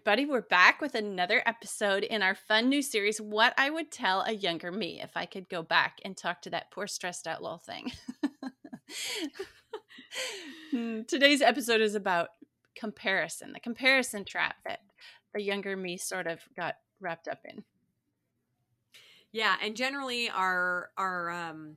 Everybody, we're back with another episode in our fun new series What I Would Tell a Younger Me if I could go back and talk to that poor, stressed out little thing. Today's episode is about comparison, the comparison trap that the younger me sort of got wrapped up in. Yeah, and generally our our um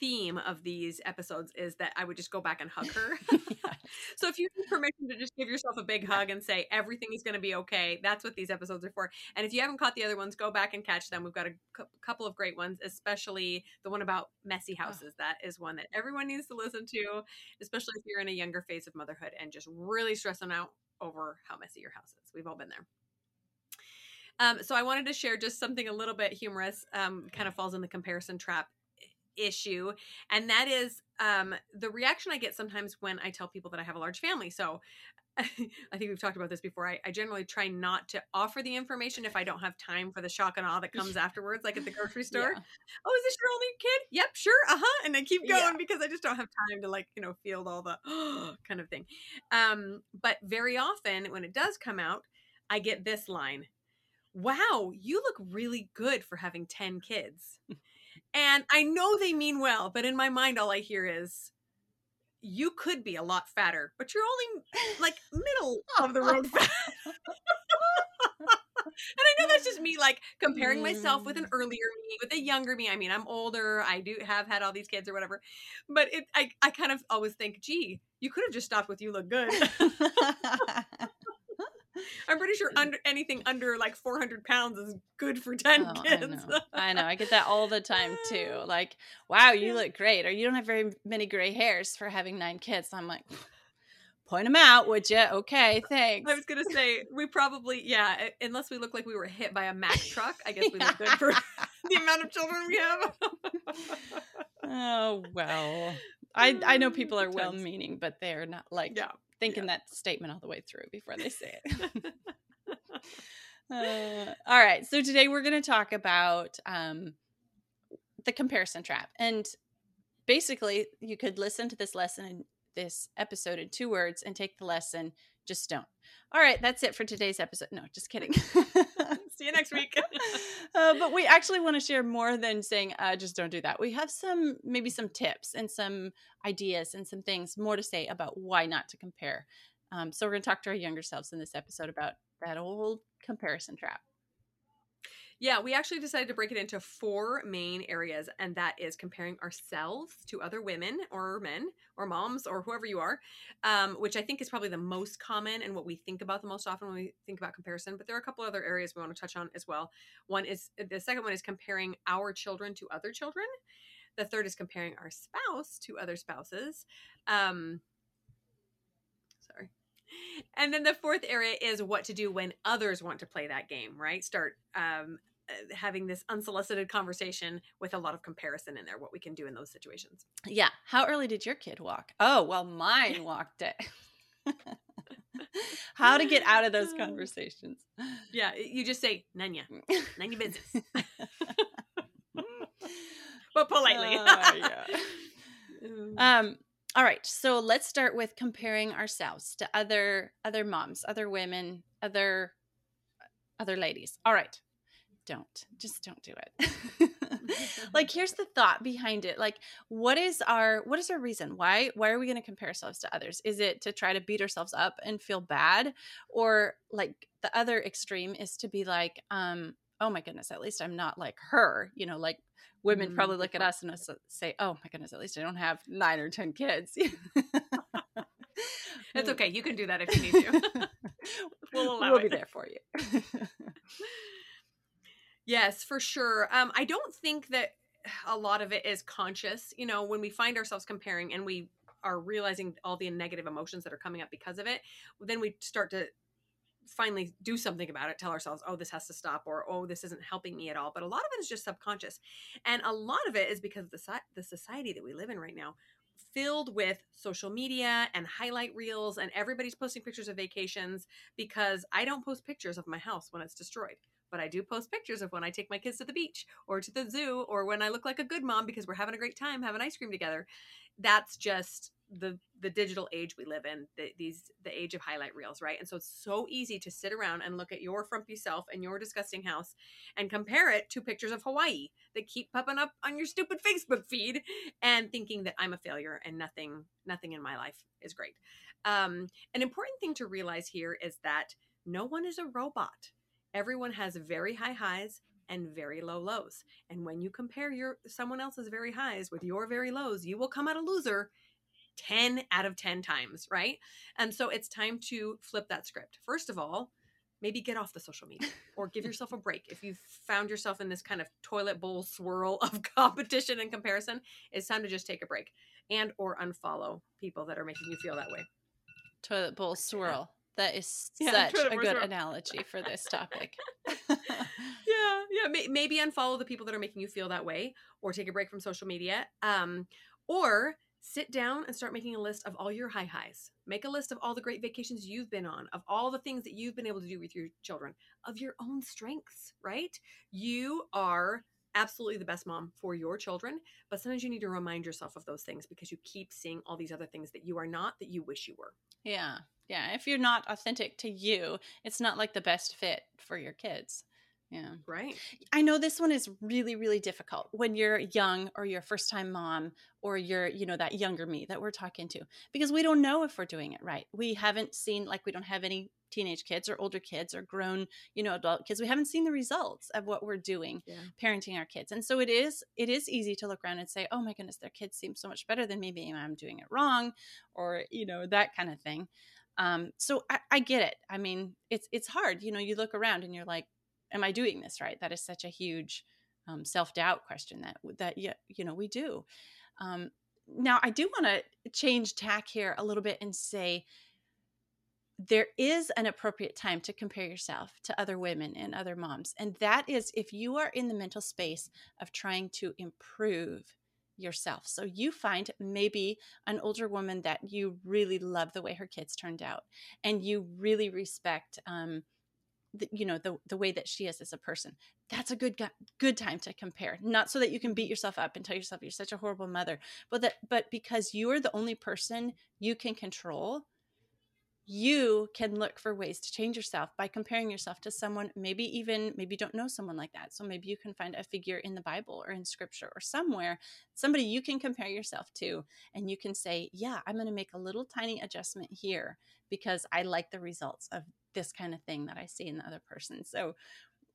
theme of these episodes is that I would just go back and hug her. yeah. So if you need permission to just give yourself a big hug and say everything is going to be okay, that's what these episodes are for. And if you haven't caught the other ones, go back and catch them. We've got a cu- couple of great ones, especially the one about messy houses. Oh. That is one that everyone needs to listen to, especially if you're in a younger phase of motherhood and just really stressing out over how messy your house is. We've all been there. Um, so I wanted to share just something a little bit humorous, um, kind of falls in the comparison trap issue and that is um, the reaction i get sometimes when i tell people that i have a large family so i think we've talked about this before I, I, generally try not to offer the information if i don't have time for the shock and awe that comes afterwards like at the grocery store yeah. oh is this your only kid yep sure uh-huh and i keep going yeah. because i just don't have time to like you know field all the kind of thing um, but very often when it does come out i get this line wow you look really good for having 10 kids and I know they mean well, but in my mind, all I hear is, you could be a lot fatter, but you're only like middle of the road fat. and I know that's just me like comparing myself with an earlier me, with a younger me. I mean, I'm older. I do have had all these kids or whatever. But it I, I kind of always think, gee, you could have just stopped with you look good. I'm pretty sure under anything under like 400 pounds is good for 10 oh, kids. I know. I know. I get that all the time too. Like, wow, you look great. Or you don't have very many gray hairs for having nine kids. I'm like, point them out, would you? Okay, thanks. I was gonna say we probably yeah, unless we look like we were hit by a Mack truck, I guess we look good for the amount of children we have. oh well, I I know people are well meaning, but they're not like yeah thinking yeah. that statement all the way through before they say it. uh, all right. So today we're going to talk about um, the comparison trap. And basically, you could listen to this lesson in this episode in two words and take the lesson. Just don't. All right. That's it for today's episode. No, just kidding. Next week. uh, but we actually want to share more than saying, uh, just don't do that. We have some, maybe some tips and some ideas and some things more to say about why not to compare. Um, so we're going to talk to our younger selves in this episode about that old comparison trap. Yeah, we actually decided to break it into four main areas, and that is comparing ourselves to other women or men or moms or whoever you are, um, which I think is probably the most common and what we think about the most often when we think about comparison. But there are a couple other areas we want to touch on as well. One is the second one is comparing our children to other children. The third is comparing our spouse to other spouses. Um, sorry. And then the fourth area is what to do when others want to play that game, right? Start um, uh, having this unsolicited conversation with a lot of comparison in there what we can do in those situations. Yeah how early did your kid walk? Oh well mine walked it. How to get out of those conversations. Yeah you just say nanya nanya business. But politely. Uh, yeah. um all right so let's start with comparing ourselves to other other moms other women other other ladies. All right don't just don't do it. Like here's the thought behind it like what is our what is our reason? Why why are we going to compare ourselves to others? Is it to try to beat ourselves up and feel bad? Or like the other extreme is to be like um oh my goodness at least i'm not like her you know like women mm-hmm. probably look at us and say oh my goodness at least i don't have nine or ten kids. It's okay you can do that if you need to. We'll, we'll be there for you Yes, for sure. Um, I don't think that a lot of it is conscious. You know, when we find ourselves comparing and we are realizing all the negative emotions that are coming up because of it, then we start to finally do something about it, tell ourselves, oh, this has to stop, or oh, this isn't helping me at all. But a lot of it is just subconscious. And a lot of it is because of the, the society that we live in right now, filled with social media and highlight reels, and everybody's posting pictures of vacations because I don't post pictures of my house when it's destroyed. But I do post pictures of when I take my kids to the beach or to the zoo or when I look like a good mom because we're having a great time having ice cream together. That's just the the digital age we live in the, these the age of highlight reels right? And so it's so easy to sit around and look at your frumpy self and your disgusting house and compare it to pictures of hawaii that keep popping up on your stupid facebook feed and thinking that i'm a failure and nothing nothing in my life is great. Um, an important thing to realize here is that no one is a robot everyone has very high highs and very low lows and when you compare your someone else's very highs with your very lows you will come out a loser 10 out of 10 times, right? And so it's time to flip that script. First of all, maybe get off the social media or give yourself a break. If you've found yourself in this kind of toilet bowl swirl of competition and comparison, it's time to just take a break and or unfollow people that are making you feel that way. Toilet bowl swirl. That is yeah, such a good analogy for this topic. yeah, yeah. Maybe unfollow the people that are making you feel that way, or take a break from social media. Um, or sit down and start making a list of all your high highs. Make a list of all the great vacations you've been on, of all the things that you've been able to do with your children, of your own strengths, right? You are absolutely the best mom for your children, but sometimes you need to remind yourself of those things because you keep seeing all these other things that you are not that you wish you were. Yeah. Yeah. If you're not authentic to you, it's not like the best fit for your kids. Yeah. Right. I know this one is really, really difficult when you're young or you're first time mom or you're, you know, that younger me that we're talking to because we don't know if we're doing it right. We haven't seen, like, we don't have any teenage kids or older kids or grown, you know, adult kids. We haven't seen the results of what we're doing yeah. parenting our kids. And so it is, it is easy to look around and say, oh my goodness, their kids seem so much better than me. Maybe I'm doing it wrong or, you know, that kind of thing. Um, so I, I get it. I mean, it's, it's hard, you know, you look around and you're like, am I doing this right? That is such a huge um, self doubt question that that yeah, you know we do. Um, now I do want to change tack here a little bit and say there is an appropriate time to compare yourself to other women and other moms, and that is if you are in the mental space of trying to improve yourself. So you find maybe an older woman that you really love the way her kids turned out, and you really respect. Um, the, you know the the way that she is as a person that's a good good time to compare not so that you can beat yourself up and tell yourself you're such a horrible mother but that but because you're the only person you can control you can look for ways to change yourself by comparing yourself to someone maybe even maybe don't know someone like that so maybe you can find a figure in the bible or in scripture or somewhere somebody you can compare yourself to and you can say yeah i'm going to make a little tiny adjustment here because i like the results of this kind of thing that I see in the other person. So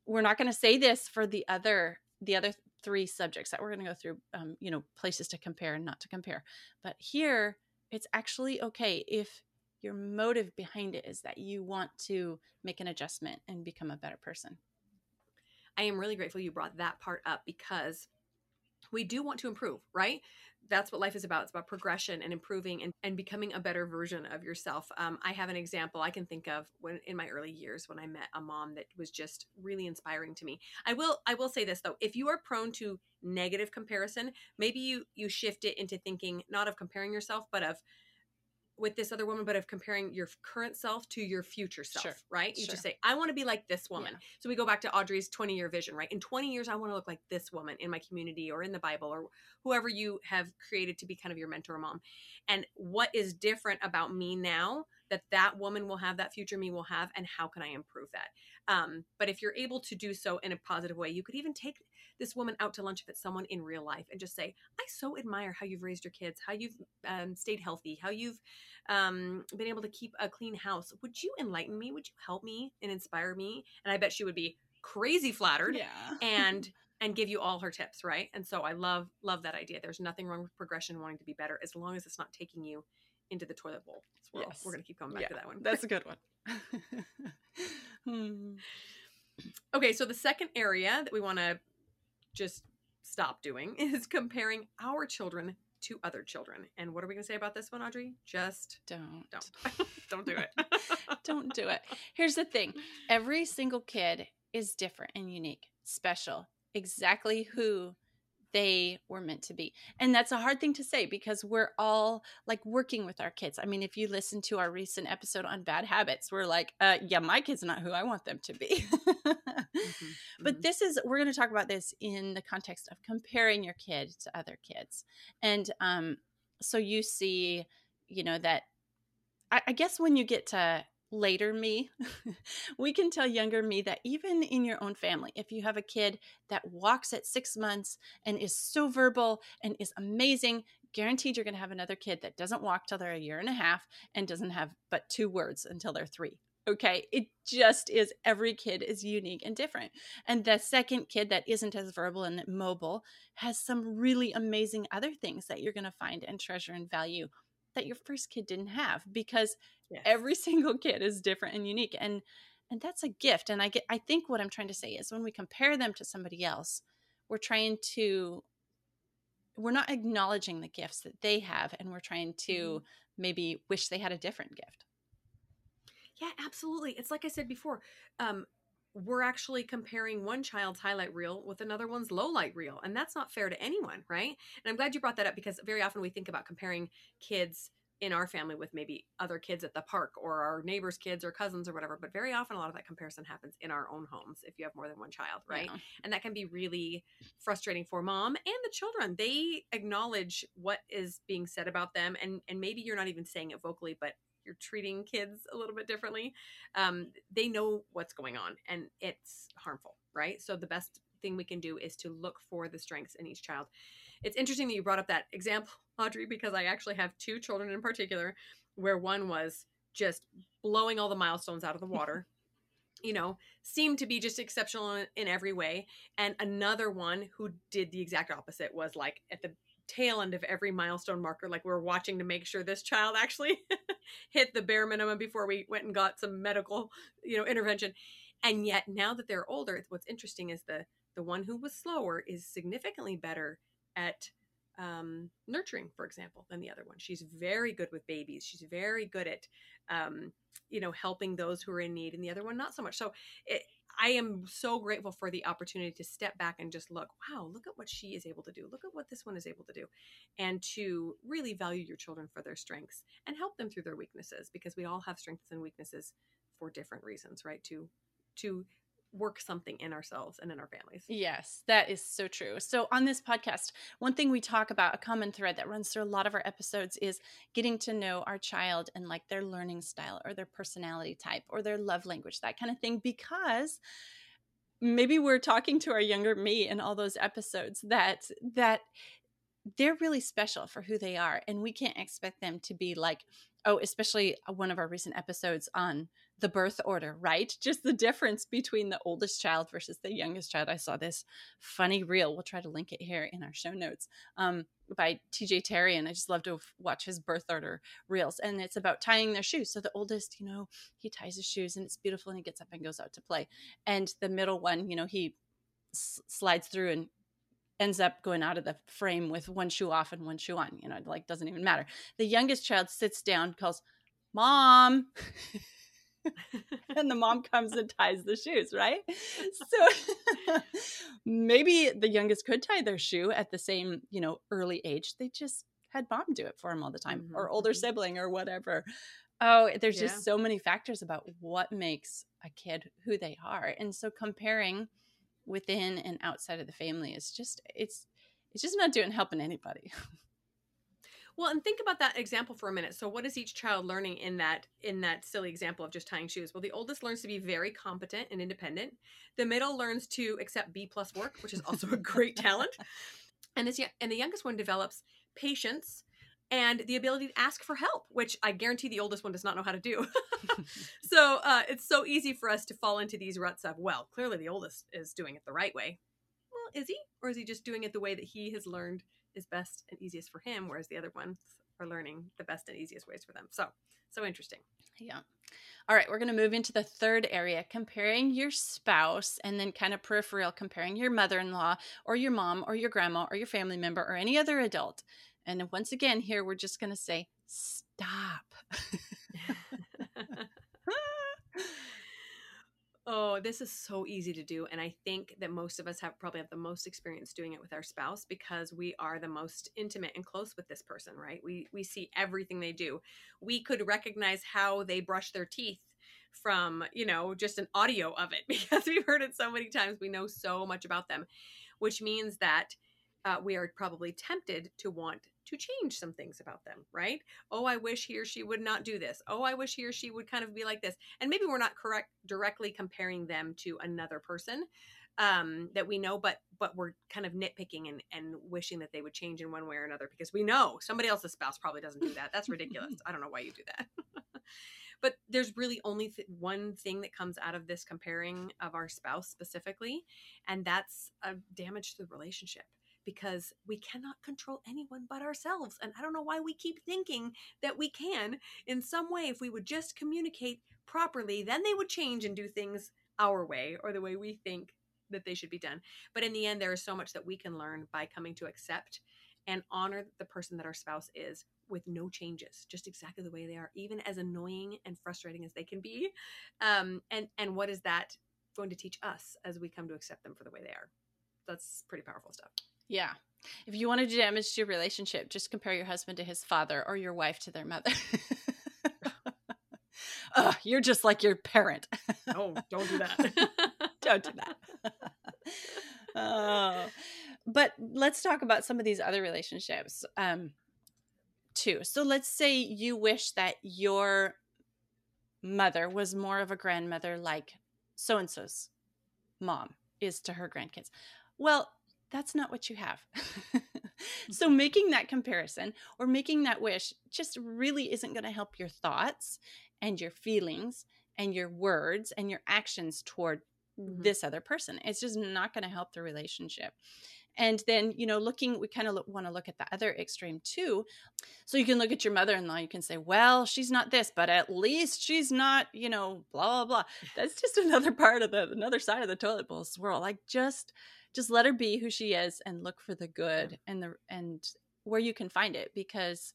we're not going to say this for the other the other three subjects that we're going to go through um, you know places to compare and not to compare but here it's actually okay if your motive behind it is that you want to make an adjustment and become a better person i am really grateful you brought that part up because we do want to improve right that's what life is about. It's about progression and improving and, and becoming a better version of yourself. Um, I have an example I can think of when in my early years when I met a mom that was just really inspiring to me. I will I will say this though, if you are prone to negative comparison, maybe you you shift it into thinking not of comparing yourself, but of with this other woman, but of comparing your current self to your future self, sure. right? You sure. just say, I want to be like this woman. Yeah. So we go back to Audrey's 20 year vision, right? In 20 years, I want to look like this woman in my community or in the Bible or whoever you have created to be kind of your mentor mom. And what is different about me now that that woman will have, that future me will have, and how can I improve that? Um, but if you're able to do so in a positive way, you could even take this woman out to lunch if it's someone in real life and just say, I so admire how you've raised your kids, how you've um, stayed healthy, how you've um, been able to keep a clean house. Would you enlighten me? Would you help me and inspire me? And I bet she would be crazy flattered. Yeah. and and give you all her tips, right? And so I love love that idea. There's nothing wrong with progression wanting to be better as long as it's not taking you into the toilet bowl. Swirl. Yes. We're going to keep coming back yeah, to that one. That's a good one. hmm. Okay, so the second area that we want to just stop doing is comparing our children to other children. And what are we going to say about this one, Audrey? Just don't. Don't. don't do it. don't do it. Here's the thing every single kid is different and unique, special, exactly who they were meant to be. And that's a hard thing to say because we're all like working with our kids. I mean, if you listen to our recent episode on bad habits, we're like, uh, yeah, my kid's not who I want them to be. mm-hmm, but mm-hmm. this is, we're going to talk about this in the context of comparing your kid to other kids. And um, so you see, you know, that I, I guess when you get to later me, we can tell younger me that even in your own family, if you have a kid that walks at six months and is so verbal and is amazing, guaranteed you're going to have another kid that doesn't walk till they're a year and a half and doesn't have but two words until they're three. Okay, it just is. Every kid is unique and different. And the second kid that isn't as verbal and mobile has some really amazing other things that you're going to find and treasure and value that your first kid didn't have because yes. every single kid is different and unique and and that's a gift and i get i think what i'm trying to say is when we compare them to somebody else we're trying to we're not acknowledging the gifts that they have and we're trying to mm-hmm. maybe wish they had a different gift yeah absolutely it's like i said before um we're actually comparing one child's highlight reel with another one's low light reel. And that's not fair to anyone, right? And I'm glad you brought that up because very often we think about comparing kids in our family with maybe other kids at the park or our neighbors' kids or cousins or whatever. But very often, a lot of that comparison happens in our own homes if you have more than one child, right? Yeah. And that can be really frustrating for mom and the children. They acknowledge what is being said about them, and and maybe you're not even saying it vocally, but you're treating kids a little bit differently. Um, they know what's going on, and it's harmful, right? So the best thing we can do is to look for the strengths in each child. It's interesting that you brought up that example, Audrey, because I actually have two children in particular where one was just blowing all the milestones out of the water. you know, seemed to be just exceptional in, in every way. And another one who did the exact opposite was like at the tail end of every milestone marker like we are watching to make sure this child actually hit the bare minimum before we went and got some medical you know intervention and yet now that they're older what's interesting is the the one who was slower is significantly better at um, nurturing, for example, than the other one. She's very good with babies. She's very good at, um, you know, helping those who are in need, and the other one not so much. So it, I am so grateful for the opportunity to step back and just look. Wow, look at what she is able to do. Look at what this one is able to do, and to really value your children for their strengths and help them through their weaknesses because we all have strengths and weaknesses for different reasons, right? To to work something in ourselves and in our families. Yes, that is so true. So, on this podcast, one thing we talk about, a common thread that runs through a lot of our episodes, is getting to know our child and like their learning style or their personality type or their love language, that kind of thing, because maybe we're talking to our younger me in all those episodes that that they're really special for who they are and we can't expect them to be like oh especially uh, one of our recent episodes on the birth order, right? Just the difference between the oldest child versus the youngest child. I saw this funny reel. We'll try to link it here in our show notes um, by TJ Terry. And I just love to watch his birth order reels. And it's about tying their shoes. So the oldest, you know, he ties his shoes and it's beautiful and he gets up and goes out to play. And the middle one, you know, he s- slides through and ends up going out of the frame with one shoe off and one shoe on you know like doesn't even matter the youngest child sits down calls mom and the mom comes and ties the shoes, right? So maybe the youngest could tie their shoe at the same, you know, early age. They just had mom do it for them all the time mm-hmm. or older mm-hmm. sibling or whatever. Oh, there's yeah. just so many factors about what makes a kid who they are. And so comparing within and outside of the family is just it's it's just not doing helping anybody. Well, and think about that example for a minute. So what is each child learning in that in that silly example of just tying shoes? Well, the oldest learns to be very competent and independent. The middle learns to accept B plus work, which is also a great talent. And this and the youngest one develops patience and the ability to ask for help, which I guarantee the oldest one does not know how to do. so uh, it's so easy for us to fall into these ruts of, well, clearly the oldest is doing it the right way. Well, is he? Or is he just doing it the way that he has learned is best and easiest for him, whereas the other ones are learning the best and easiest ways for them. So, so interesting. Yeah. All right, we're going to move into the third area comparing your spouse and then kind of peripheral comparing your mother in law or your mom or your grandma or your family member or any other adult And once again, here we're just going to say, stop. oh, this is so easy to do. And I think that most of us have probably have the most experience doing it with our spouse because we are the most intimate and close with this person, right? We we see everything they do. We could recognize how they brush their teeth from, you know, just an audio of it because we've heard it so many times. We know so much about them, which means that uh, we are probably tempted to want to change some things about them, right? Oh, I wish he or she would not do this. Oh, I wish he or she would kind of be like this. And maybe we're not correct directly comparing them to another person um, that we know, but but we're kind of nitpicking and, and wishing that they would change in one way or another because we know somebody else's spouse probably doesn't do that. That's ridiculous. I don't know why you do that. but there's really only th- one thing that comes out of this comparing of our spouse specifically, and that's a damage to the relationship because we cannot control anyone but ourselves. And I don't know why we keep thinking that we can in some way. If we would just communicate properly, then they would change and do things our way or the way we think that they should be done. But in the end, there is so much that we can learn by coming to accept and honor the person that our spouse is with no changes, just exactly the way they are, even as annoying and frustrating as they can be. Um, and and what is that going to teach us as we come to accept them for the way they are? That's pretty powerful stuff. Yeah. If you want to do damage to your relationship, just compare your husband to his father or your wife to their mother. Ugh, you're just like your parent. oh, don't do that. don't do that. oh. But let's talk about some of these other relationships um, too. So let's say you wish that your mother was more of a grandmother like so and so's mom is to her grandkids. Well, that's not what you have. so mm-hmm. making that comparison or making that wish just really isn't going to help your thoughts and your feelings and your words and your actions toward mm-hmm. this other person. It's just not going to help the relationship. And then, you know, looking, we kind of want to look at the other extreme too. So you can look at your mother in law, you can say, well, she's not this, but at least she's not, you know, blah, blah, blah. That's just another part of the, another side of the toilet bowl swirl. Like just, just let her be who she is and look for the good and the and where you can find it because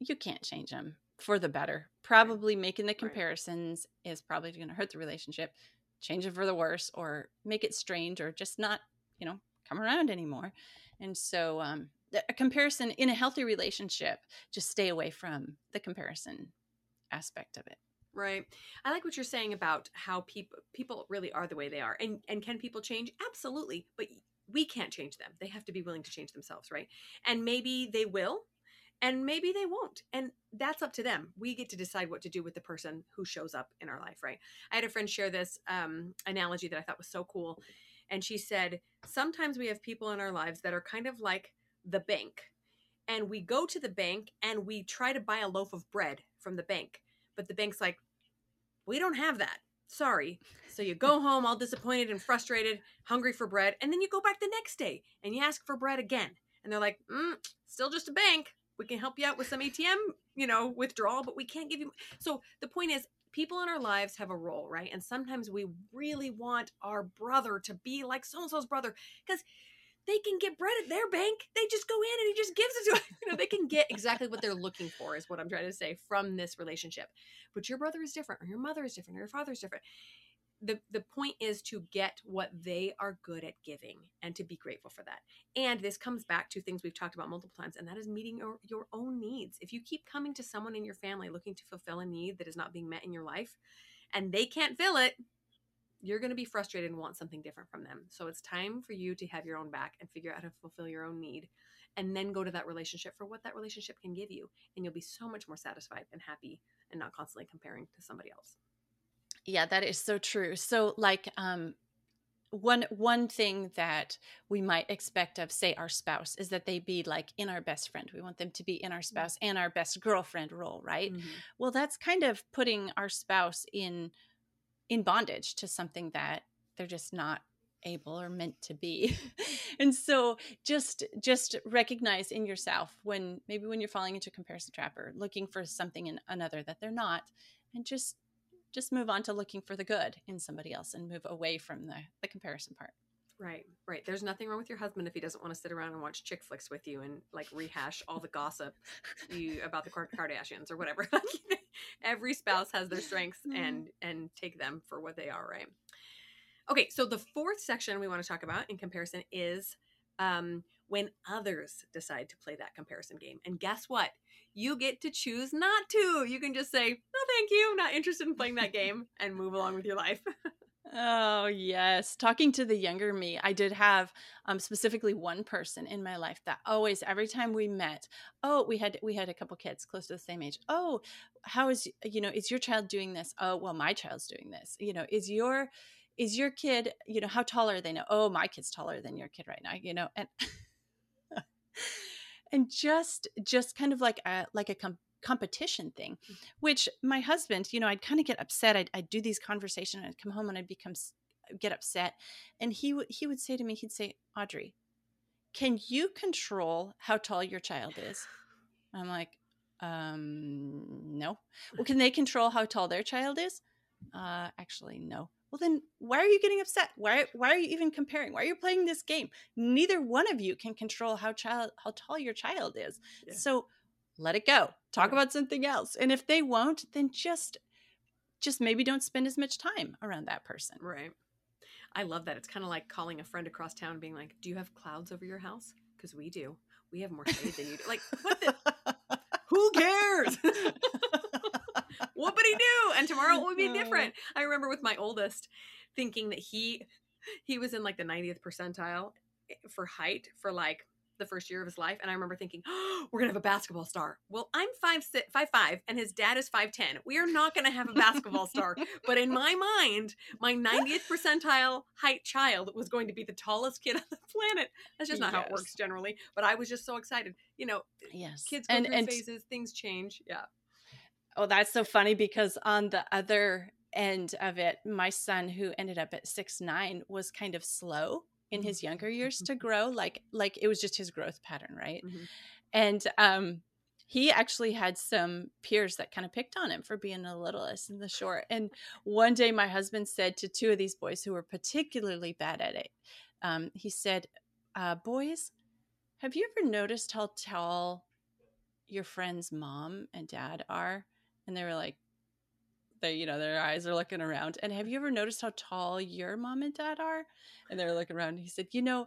you can't change them for the better. Probably making the comparisons right. is probably going to hurt the relationship, change it for the worse, or make it strange, or just not, you know, come around anymore. And so, um, a comparison in a healthy relationship, just stay away from the comparison aspect of it. Right. I like what you're saying about how people people really are the way they are. And and can people change? Absolutely. But we can't change them. They have to be willing to change themselves, right? And maybe they will and maybe they won't. And that's up to them. We get to decide what to do with the person who shows up in our life, right? I had a friend share this um, analogy that I thought was so cool. And she said, Sometimes we have people in our lives that are kind of like the bank. And we go to the bank and we try to buy a loaf of bread from the bank. But the bank's like, we don't have that. Sorry. So you go home all disappointed and frustrated, hungry for bread, and then you go back the next day and you ask for bread again. And they're like, mm, still just a bank. We can help you out with some ATM, you know, withdrawal, but we can't give you. So the point is, people in our lives have a role, right? And sometimes we really want our brother to be like so and so's brother because they can get bread at their bank. They just go in and he just gives it to them. You know, they can get exactly what they're looking for, is what I'm trying to say from this relationship. But your brother is different, or your mother is different, or your father is different. The, the point is to get what they are good at giving and to be grateful for that. And this comes back to things we've talked about multiple times, and that is meeting your, your own needs. If you keep coming to someone in your family looking to fulfill a need that is not being met in your life, and they can't fill it, you're going to be frustrated and want something different from them. So it's time for you to have your own back and figure out how to fulfill your own need and then go to that relationship for what that relationship can give you. And you'll be so much more satisfied and happy and not constantly comparing to somebody else. Yeah, that is so true. So like um one one thing that we might expect of say our spouse is that they be like in our best friend we want them to be in our mm. spouse and our best girlfriend role right mm-hmm. well that's kind of putting our spouse in in bondage to something that they're just not able or meant to be and so just just recognize in yourself when maybe when you're falling into comparison trap or looking for something in another that they're not and just just move on to looking for the good in somebody else and move away from the the comparison part Right, right. There's nothing wrong with your husband if he doesn't want to sit around and watch chick flicks with you and like rehash all the gossip you about the Kardashians or whatever. Every spouse has their strengths mm-hmm. and and take them for what they are, right? Okay, so the fourth section we want to talk about in comparison is um, when others decide to play that comparison game. And guess what? You get to choose not to. You can just say, no, thank you, I'm not interested in playing that game, and move along with your life. Oh, yes. Talking to the younger me, I did have um, specifically one person in my life that always, every time we met, oh, we had we had a couple kids close to the same age. Oh, how is you know is your child doing this? Oh, well, my child's doing this. You know, is your is your kid you know how tall are they now? Oh, my kid's taller than your kid right now. You know, and and just just kind of like a like a competition thing, mm. which my husband, you know, I'd kind of get upset. I'd, I'd do these conversations. I'd come home and I'd become get upset, and he would he would say to me, he'd say, Audrey, can you control how tall your child is? I'm like, um, no. Well, can they control how tall their child is? Uh, actually, no. Well, then why are you getting upset? Why why are you even comparing? Why are you playing this game? Neither one of you can control how child how tall your child is. Yeah. So let it go. Talk about something else. And if they won't, then just just maybe don't spend as much time around that person. Right. I love that. It's kind of like calling a friend across town being like, "Do you have clouds over your house?" Because we do. We have more shade than you do. Like, what the Who cares? what would he do? And tomorrow will be different. I remember with my oldest thinking that he he was in like the 90th percentile eh, for height for like the first year of his life, and I remember thinking, oh, "We're gonna have a basketball star." Well, I'm five six, five five, and his dad is five ten. We are not gonna have a basketball star. But in my mind, my 90th percentile height child was going to be the tallest kid on the planet. That's just not yes. how it works generally. But I was just so excited. You know, yes, kids go and, through and phases, things change. Yeah. Oh, that's so funny because on the other end of it, my son, who ended up at six nine, was kind of slow in his younger years to grow like like it was just his growth pattern right? Mm-hmm. and um he actually had some peers that kind of picked on him for being the littlest and the short. And one day my husband said to two of these boys who were particularly bad at it um, he said uh, boys have you ever noticed how tall your friend's mom and dad are? And they were like they you know their eyes are looking around and have you ever noticed how tall your mom and dad are? And they're looking around he said you know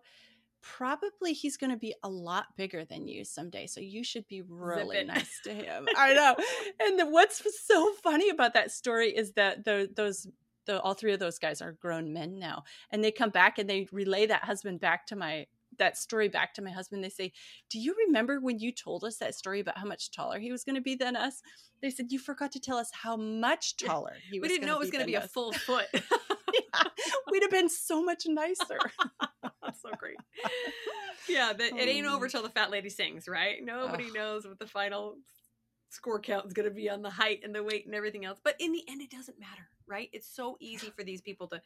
probably he's going to be a lot bigger than you someday so you should be really nice to him. I know. And the, what's so funny about that story is that the, those the, all three of those guys are grown men now and they come back and they relay that husband back to my that story back to my husband. They say, "Do you remember when you told us that story about how much taller he was going to be than us?" They said, "You forgot to tell us how much taller he was." we didn't know it was going to be, a full foot. yeah, we'd have been so much nicer. That's so great. Yeah, but it ain't over oh. till the fat lady sings, right? Nobody knows what the final score count is going to be on the height and the weight and everything else. But in the end, it doesn't matter, right? It's so easy for these people to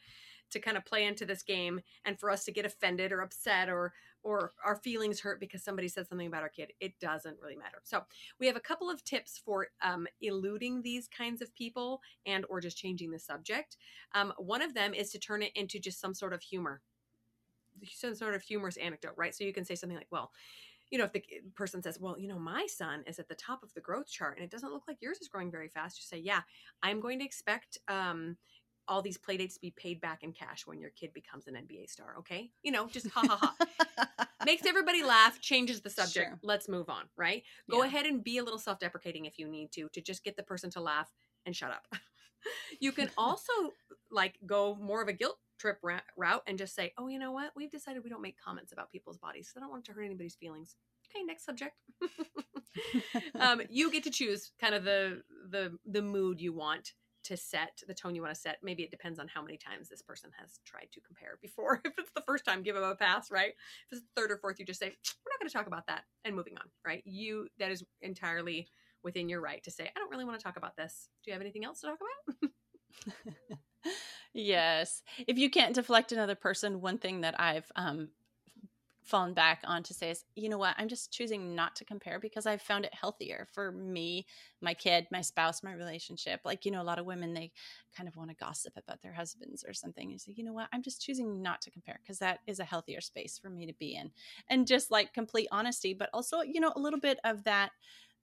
to kind of play into this game and for us to get offended or upset or or our feelings hurt because somebody said something about our kid it doesn't really matter. So we have a couple of tips for um, eluding these kinds of people and or just changing the subject. Um, one of them is to turn it into just some sort of humor. Some sort of humorous anecdote right? So you can say something like well you know, if the person says, well, you know, my son is at the top of the growth chart and it doesn't look like yours is growing very fast, you say, yeah, I'm going to expect, um, all these playdates be paid back in cash when your kid becomes an NBA star. Okay. You know, just ha ha ha. Makes everybody laugh, changes the subject. Sure. Let's move on, right? Go yeah. ahead and be a little self deprecating if you need to, to just get the person to laugh and shut up. you can also like go more of a guilt trip route and just say, oh, you know what? We've decided we don't make comments about people's bodies. So I don't want to hurt anybody's feelings. Okay, next subject. um, you get to choose kind of the the the mood you want to set the tone you want to set. Maybe it depends on how many times this person has tried to compare before. If it's the first time, give them a pass, right? If it's the third or fourth, you just say, we're not going to talk about that and moving on, right? You, that is entirely within your right to say, I don't really want to talk about this. Do you have anything else to talk about? yes. If you can't deflect another person, one thing that I've um, fallen back on to say is, you know what, I'm just choosing not to compare because I've found it healthier for me, my kid, my spouse, my relationship. Like, you know, a lot of women, they kind of want to gossip about their husbands or something. You say, you know what, I'm just choosing not to compare because that is a healthier space for me to be in. And just like complete honesty, but also, you know, a little bit of that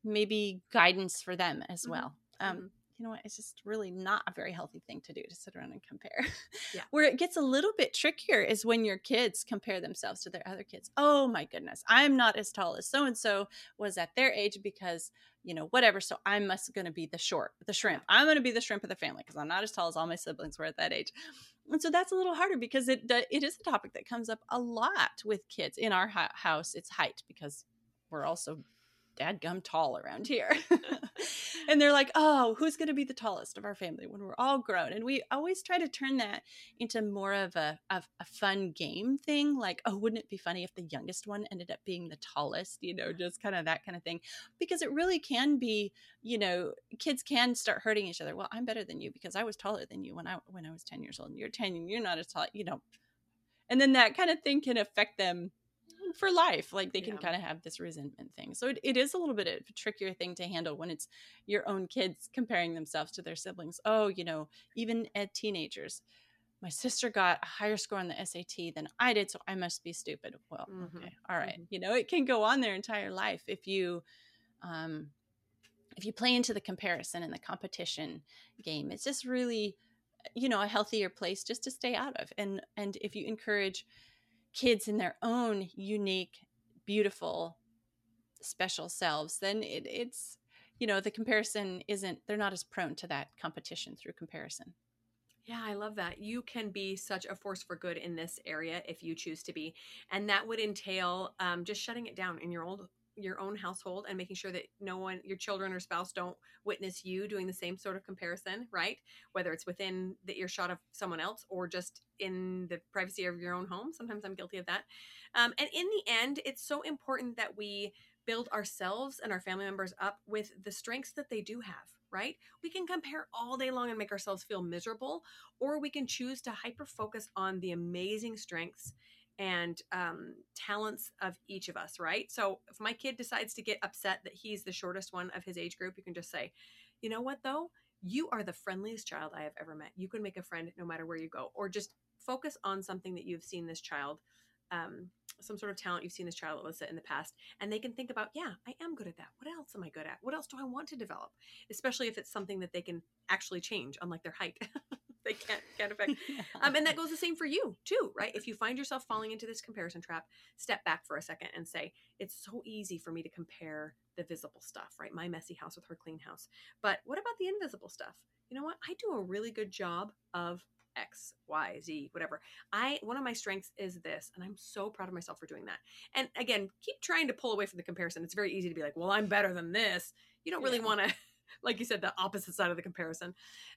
maybe guidance for them as mm-hmm. well. Um, mm-hmm you know what, it's just really not a very healthy thing to do to sit around and compare. Yeah. Where it gets a little bit trickier is when your kids compare themselves to their other kids. Oh my goodness, I'm not as tall as so and so was at their age because, you know, whatever. So I must going to be the short, the shrimp. I'm going to be the shrimp of the family because I'm not as tall as all my siblings were at that age. And so that's a little harder because it it is a topic that comes up a lot with kids in our house. It's height because we're also dadgum tall around here. and they're like, oh, who's going to be the tallest of our family when we're all grown? And we always try to turn that into more of a, of a fun game thing. Like, oh, wouldn't it be funny if the youngest one ended up being the tallest? You know, just kind of that kind of thing. Because it really can be, you know, kids can start hurting each other. Well, I'm better than you because I was taller than you when I when I was 10 years old. And you're 10 and you're not as tall, you know. And then that kind of thing can affect them for life. Like they can yeah. kind of have this resentment thing. So it, it is a little bit of a trickier thing to handle when it's your own kids comparing themselves to their siblings. Oh, you know, even at teenagers. My sister got a higher score on the SAT than I did, so I must be stupid. Well, mm-hmm. okay, all right. mm-hmm. You know, it can go on their entire life if you um if you play into the comparison and the competition game. It's just really you know a healthier place just to stay out of and and if you encourage kids in their own unique, beautiful, special selves, then it, it's, you know, the comparison isn't, they're not as prone to that competition through comparison. Yeah, I love that. You can be such a force for good in this area if you choose to be. And that would entail um, just shutting it down in your old your own household and making sure that no one your children or spouse don't witness you doing the same sort of comparison right? Whether it's within the earshot of someone else or just in the privacy of your own home. Sometimes i'm guilty of that. Um, and in the end it's so important that we build ourselves and our family members up with the strengths that they do have right? We can compare all day long and make ourselves feel miserable, or we can choose to hyper focus on the amazing strengths and um, talents of each of us, right? So if my kid decides to get upset that he's the shortest one of his age group, you can just say, you know what though? You are the friendliest child I have ever met. You can make a friend no matter where you go, or just focus on something that you've seen this child, um, some sort of talent you've seen this child elicit in the past, and they can think about, yeah, I am good at that. What else am I good at? What else do I want to develop? Especially if it's something that they can actually change, unlike their height. they can't can't affect. yeah. Um, and that goes the same for you too, right? If you find yourself falling into this comparison trap, step back for a second and say, "It's so easy for me to compare the visible stuff, right? My messy house with her clean house. But what about the invisible stuff? You know what? I do a really good job of X, Y, Z, whatever. I one of my strengths is this, and I'm so proud of myself for doing that. And again, keep trying to pull away from the comparison. It's very easy to be like, well, I'm better than this. You don't really yeah. want to like you said, the opposite side of the comparison,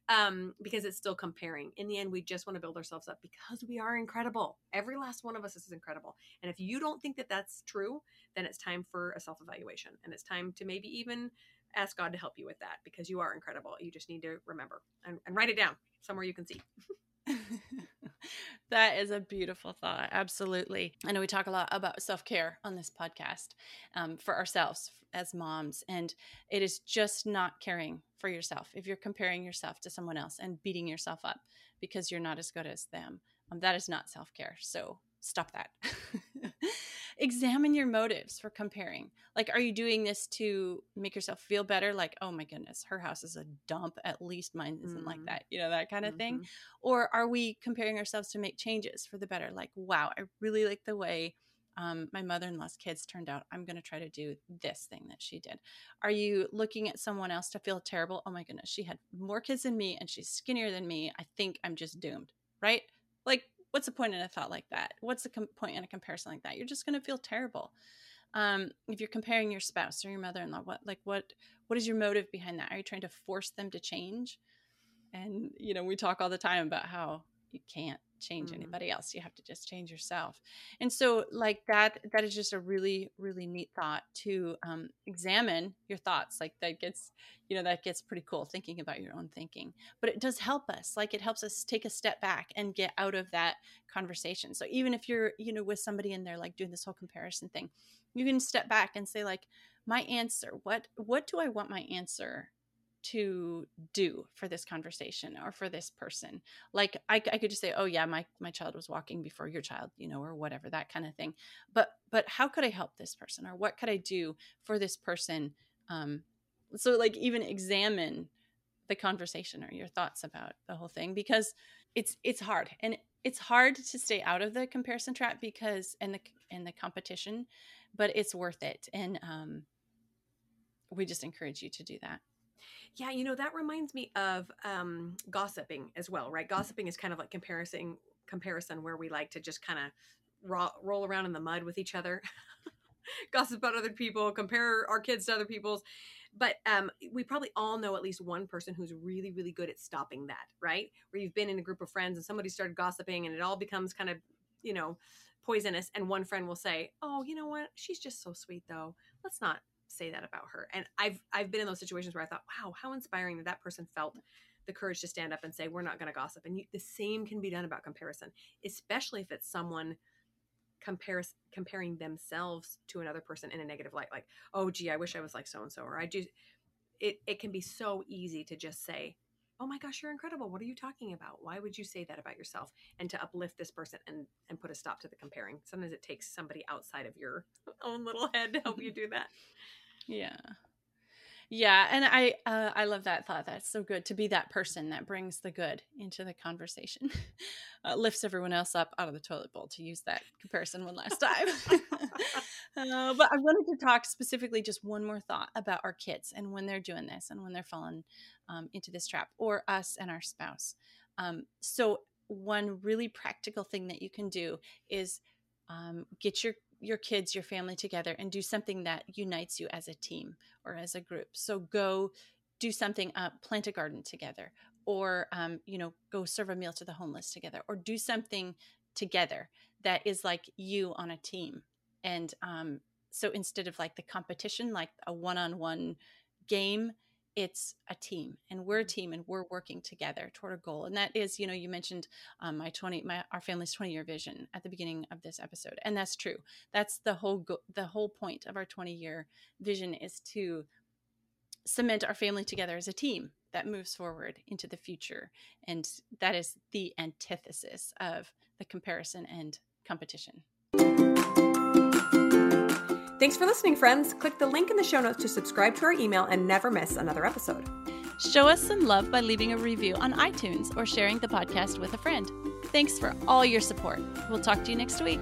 um, because it's still comparing. In the end, we just want to build ourselves up because we are incredible. Every last one of us is incredible. And if you don't think that that's true, then it's time for a self evaluation. And it's time to maybe even ask God to help you with that because you are incredible. You just need to remember and, and write it down somewhere you can see. that is a beautiful thought. Absolutely. I know we talk a lot about self care on this podcast um, for ourselves as moms, and it is just not caring for yourself if you're comparing yourself to someone else and beating yourself up because you're not as good as them. Um, that is not self care. So stop that. examine your motives for comparing. Like, are you doing this to make yourself feel better? Like, oh my goodness, her house is a dump. At least mine isn't mm-hmm. like that, you know, that kind of mm-hmm. thing. Or are we comparing ourselves to make changes for the better? Like, wow, I really like the way um, my mother in law's kids turned out. I'm going to try to do this thing that she did. Are you looking at someone else to feel terrible? Oh my goodness, she had more kids than me and she's skinnier than me. I think I'm just doomed, right? Like, what's the point in a thought like that? What's the com- point in a comparison like that? You're just going to feel terrible. Um, if you're comparing your spouse or your mother-in-law, what like what what is your motive behind that? Are you trying to force them to change? And you know, we talk all the time about how you can't change Mm. anybody else you have to just change yourself. And so like that that is just a really really neat thought to um, examine your thoughts like that gets you know that gets pretty cool thinking about your own thinking. But it does help us like it helps us take a step back and get out of that conversation. So even if you're you know with somebody and they're like doing this whole comparison thing you can step back and say like my answer what what do i want my answer to do for this conversation or for this person. Like I, I could just say oh yeah my my child was walking before your child you know or whatever that kind of thing. But but how could i help this person? Or what could i do for this person um so like even examine the conversation or your thoughts about the whole thing? Because it's it's hard and it's hard to stay out of the comparison trap because and the and the competition but it's worth it and um we just encourage you to do that Yeah, you know that reminds me of um, gossiping as well, right? Gossiping is kind of like comparison comparison where we like to just kind of ro- roll around in the mud with each other, gossip about other people, compare our kids to other people's. But um, we probably all know at least one person who's really, really good at stopping that, right? Where you've been in a group of friends and somebody started gossiping and it all becomes kind of, you know, poisonous. And one friend will say, "Oh, you know what? She's just so sweet, though. Let's not say that about her. And I've I've been in those situations where I thought, wow, how inspiring that that person felt the courage to stand up and say, we're not going to gossip. And you, the same can be done about comparison, especially if it's someone compares comparing themselves to another person in a negative light, like, oh, gee, I wish I was like so and so, or I do. It it can be so easy to just say, oh my gosh, you're incredible. What are you talking about? Why would you say that about yourself? And to uplift this person and and put a stop to the comparing. Sometimes it takes somebody outside of your own little head to help you mm-hmm. do that. Yeah. Yeah, and I uh, I love that thought. That's so good to be that person that brings the good into the conversation, uh, lifts everyone else up out of the toilet bowl. To use that comparison one last time, uh, but I wanted to talk specifically just one more thought about our kids and when they're doing this and when they're falling um, into this trap, or us and our spouse. Um, so one really practical thing that you can do is um, get your your kids, your family together and do something that unites you as a team or as a group. So go do something, uh, plant a garden together, or um, you know, go serve a meal to the homeless together, or do something together that is like you on a team. And um, so instead of like the competition, like a one-on-one game, it's a team and we're a team and we're working together toward a goal and that is you know you mentioned um, my 20 my our family's 20 year vision at the beginning of this episode and that's true. That's the whole go- the whole point of our 20 year vision is to cement our family together as a team that moves forward into the future and that is the antithesis of the comparison and competition Thanks for listening, friends. Click the link in the show notes to subscribe to our email and never miss another episode. Show us some love by leaving a review on iTunes or sharing the podcast with a friend. Thanks for all your support. We'll talk to you next week.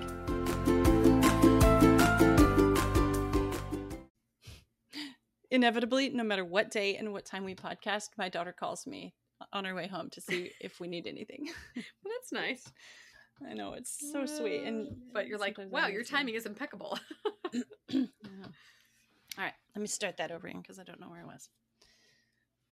Inevitably, no matter what day and what time we podcast, my daughter calls me on her way home to see if we need anything. Well, that's nice. I know it's so sweet, and But you're like, sometimes I wow, your to- timing is impeccable. Yeah. All right, let me start that over again because I don't know where I was.